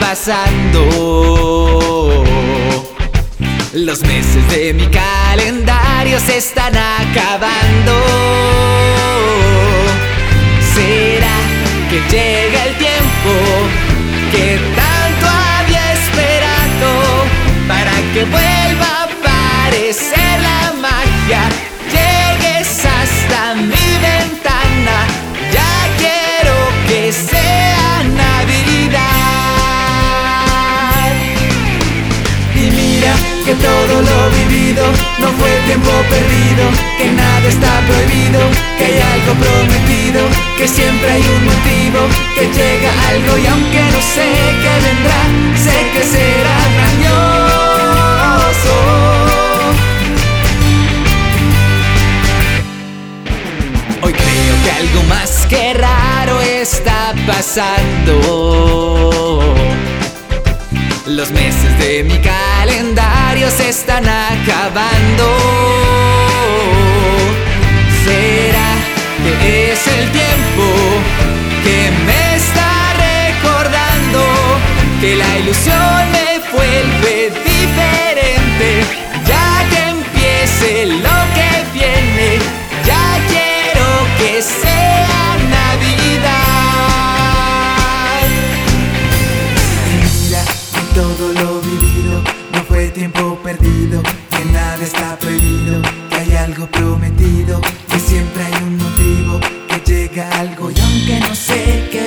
pasando. Los meses de mi calendario se están acabando. ¿Será que todo lo vivido no fue tiempo perdido, que nada está prohibido, que hay algo prometido, que siempre hay un motivo, que llega algo y aunque no sé qué vendrá, sé que será grandioso. Hoy creo que algo más que raro está pasando. Los meses de mi calendario se están acabando. ¿Será que es el tiempo que me está recordando que la ilusión me fue el prohibido, que hay algo prometido, que siempre hay un motivo, que llega algo. Y aunque no sé qué